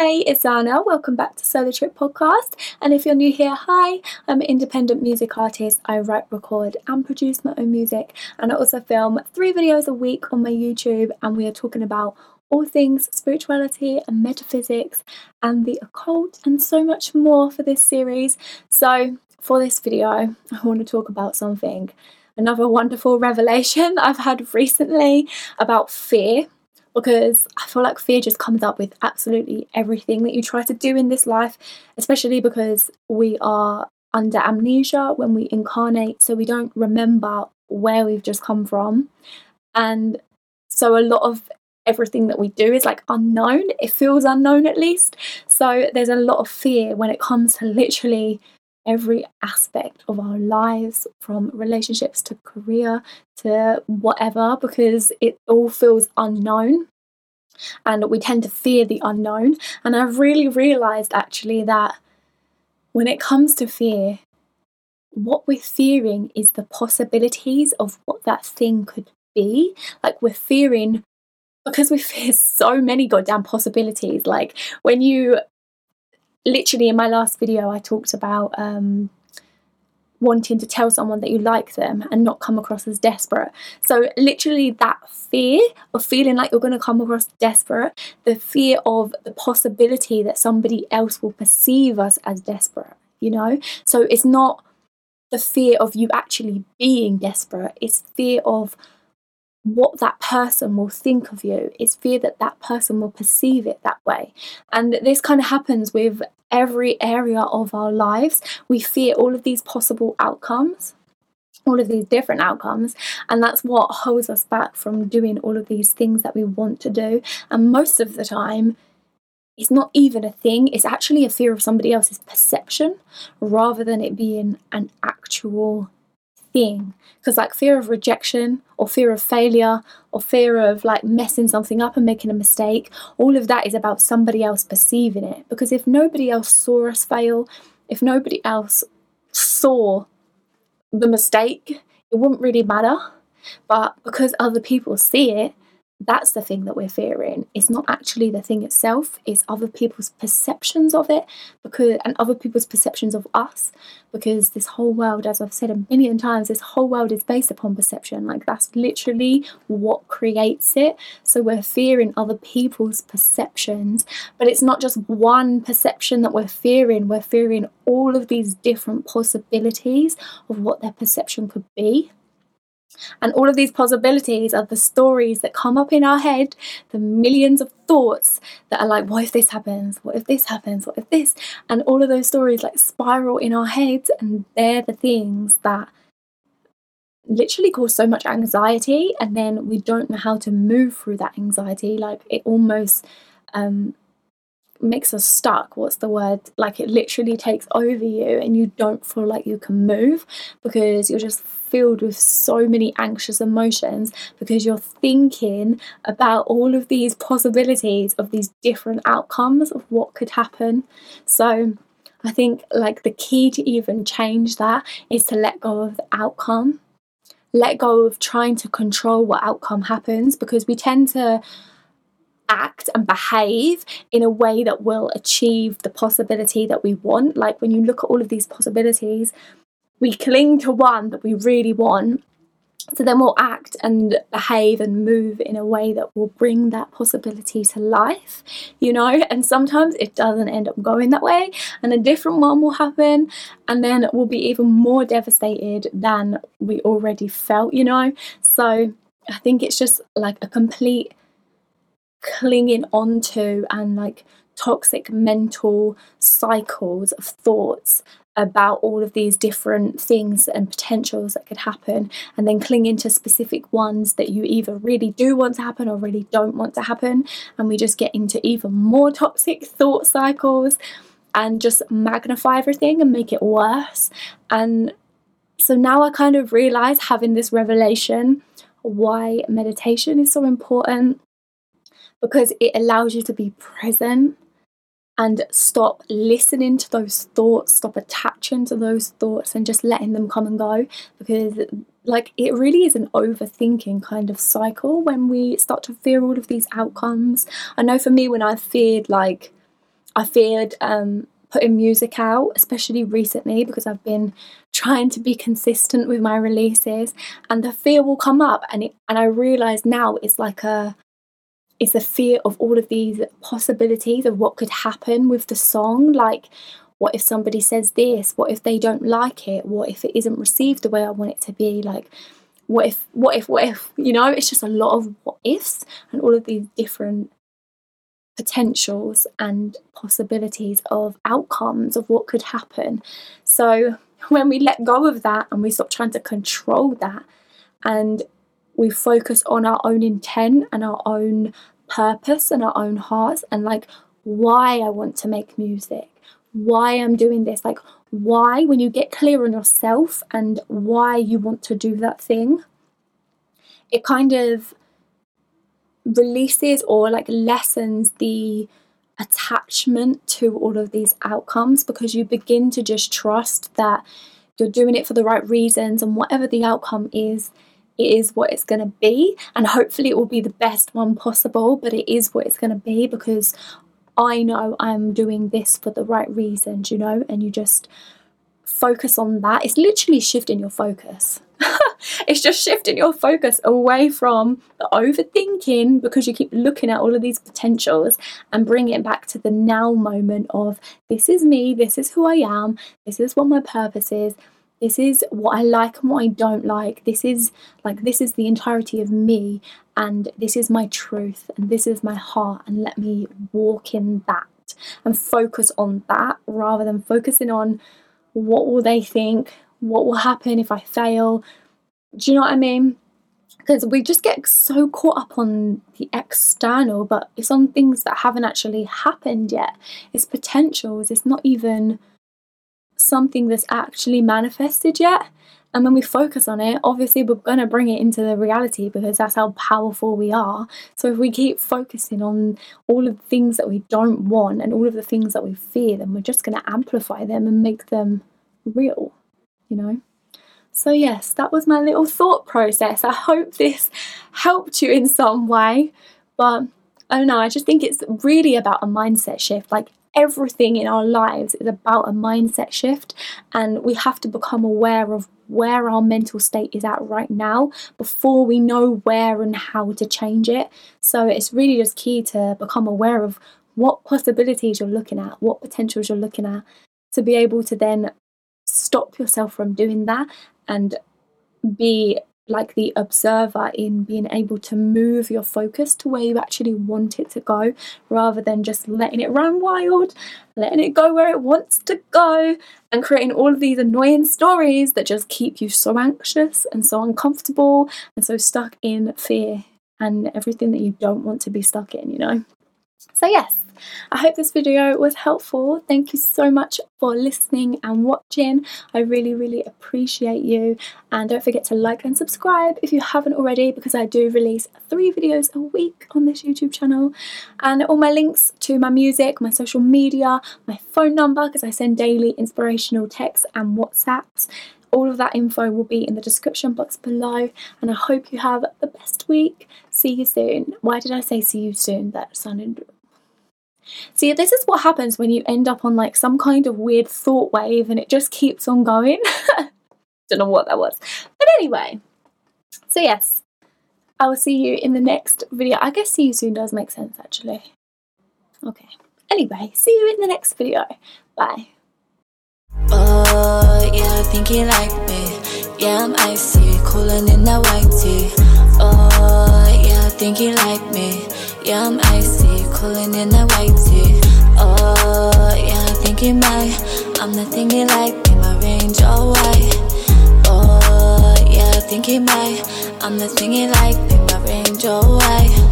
Hey, it's Anna. Welcome back to Solo Trip Podcast. And if you're new here, hi, I'm an independent music artist. I write, record, and produce my own music. And I also film three videos a week on my YouTube. And we are talking about all things spirituality and metaphysics and the occult and so much more for this series. So, for this video, I want to talk about something, another wonderful revelation I've had recently about fear because I feel like fear just comes up with absolutely everything that you try to do in this life, especially because we are under amnesia when we incarnate, so we don't remember where we've just come from. And so a lot of everything that we do is like unknown. It feels unknown at least. So there's a lot of fear when it comes to literally every aspect of our lives from relationships to career to whatever because it all feels unknown and we tend to fear the unknown. And I've really realized actually that when it comes to fear, what we're fearing is the possibilities of what that thing could be. Like we're fearing because we fear so many goddamn possibilities. Like when you literally in my last video, I talked about um, wanting to tell someone that you like them and not come across as desperate. So, literally, that fear of feeling like you're going to come across desperate, the fear of the possibility that somebody else will perceive us as desperate, you know? So, it's not the fear of you actually being desperate, it's fear of what that person will think of you. It's fear that that person will perceive it that way. And this kind of happens with every area of our lives. We fear all of these possible outcomes all of these different outcomes and that's what holds us back from doing all of these things that we want to do and most of the time it's not even a thing it's actually a fear of somebody else's perception rather than it being an actual thing because like fear of rejection or fear of failure or fear of like messing something up and making a mistake all of that is about somebody else perceiving it. Because if nobody else saw us fail if nobody else saw the mistake it wouldn't really matter. But because other people see it that's the thing that we're fearing. It's not actually the thing itself, it's other people's perceptions of it because and other people's perceptions of us. Because this whole world, as I've said a million times, this whole world is based upon perception. Like that's literally what creates it. So we're fearing other people's perceptions, but it's not just one perception that we're fearing, we're fearing all of these different possibilities of what their perception could be. And all of these possibilities are the stories that come up in our head, the millions of thoughts that are like, what if this happens? What if this happens? What if this? And all of those stories like spiral in our heads, and they're the things that literally cause so much anxiety. And then we don't know how to move through that anxiety. Like it almost um, makes us stuck. What's the word? Like it literally takes over you, and you don't feel like you can move because you're just filled with so many anxious emotions because you're thinking about all of these possibilities of these different outcomes of what could happen. So, I think like the key to even change that is to let go of the outcome. Let go of trying to control what outcome happens because we tend to act and behave in a way that will achieve the possibility that we want. Like when you look at all of these possibilities, we cling to one that we really want. So then we'll act and behave and move in a way that will bring that possibility to life, you know. And sometimes it doesn't end up going that way, and a different one will happen, and then we'll be even more devastated than we already felt, you know. So I think it's just like a complete clinging onto and like toxic mental cycles of thoughts about all of these different things and potentials that could happen, and then clinging to specific ones that you either really do want to happen or really don't want to happen. And we just get into even more toxic thought cycles and just magnify everything and make it worse. And so now I kind of realize having this revelation why meditation is so important because it allows you to be present and stop listening to those thoughts, stop attaching to those thoughts and just letting them come and go because like it really is an overthinking kind of cycle when we start to fear all of these outcomes. I know for me when I feared like I feared um, putting music out, especially recently because I've been trying to be consistent with my releases, and the fear will come up, and it, and I realize now it's like a it's the fear of all of these possibilities of what could happen with the song, like what if somebody says this? What if they don't like it? What if it isn't received the way i want it to be? Like what if what if what if? You know it's just a lot of what ifs and all of these different potentials and possibilities of outcomes of what could happen. So when we let go of that and we stop trying to control that and we focus on our own intent and our own purpose and our own hearts and like why I want to make music, why I'm doing this, like why, when you get clear on yourself and why you want to do that thing, it kind of releases or like lessens the attachment to all of these outcomes because you begin to just trust that you're doing it for the right reasons and whatever the outcome is it is what it's going to be and hopefully it will be the best one possible but it is what it's going to be because I know I'm doing this for the right reasons you know and you just focus on that it's literally shifting your focus it's just shifting your focus away from the overthinking because you keep looking at all of these potentials and bringing it back to the now moment of this is me, this is who I am, this is what my purpose is. This is what I like and what I don't like. This is like, this is the entirety of me, and this is my truth, and this is my heart, and let me walk in that and focus on that rather than focusing on what will they think, what will happen if I fail? Do you know what I mean? Because we just get so caught up on the external, but it's on things that haven't actually happened yet. It's potentials, it's not even something that's actually manifested yet. And when we focus on it, obviously we're going to bring it into the reality because that's how powerful we are. So if we keep focusing on all of the things that we don't want and all of the things that we fear, then we're just going to amplify them and make them real you know. So, yes, that was my little thought process. I hope this helped you in some way. But I don't know, I just think it's really about a mindset shift. Like everything in our lives is about a mindset shift, and we have to become aware of where our mental state is at right now before we know where and how to change it. So, it's really just key to become aware of what possibilities you're looking at, what potentials you're looking at, to be able to then stop yourself from doing that and be like the observer in being able to move your focus to where you actually want it to go rather than just letting it run wild, letting it go where it wants to go, and creating all of these annoying stories that just keep you so anxious and so uncomfortable and so stuck in fear and everything that you don't want to be stuck in, you know? So, yes, I hope this video was helpful. Thank you so much for listening and watching. I really, really appreciate you. And don't forget to like and subscribe if you haven't already, because I do release three videos a week on this YouTube channel. And all my links to my music, my social media, my phone number, because I send daily inspirational texts and WhatsApps. All of that info will be in the description box below, and I hope you have the best week. See you soon. Why did I say see you soon? That sounded See, this is what happens when you end up on like some kind of weird thought wave and it just keeps on going. Don't know what that was. But anyway, so yes, I will see you in the next video. I guess see you soon does make sense actually. Okay. Anyway, see you in the next video. Bye. Oh, yeah, I think me. Yeah, I'm icy, cooling in that white. Oh, think you like me. Yeah, I'm icy, cooling in that white tee. Oh, yeah, I think you might. I'm the thing you like, in my range all white. Oh, yeah, I think you might. I'm the thing you like, in my range all white.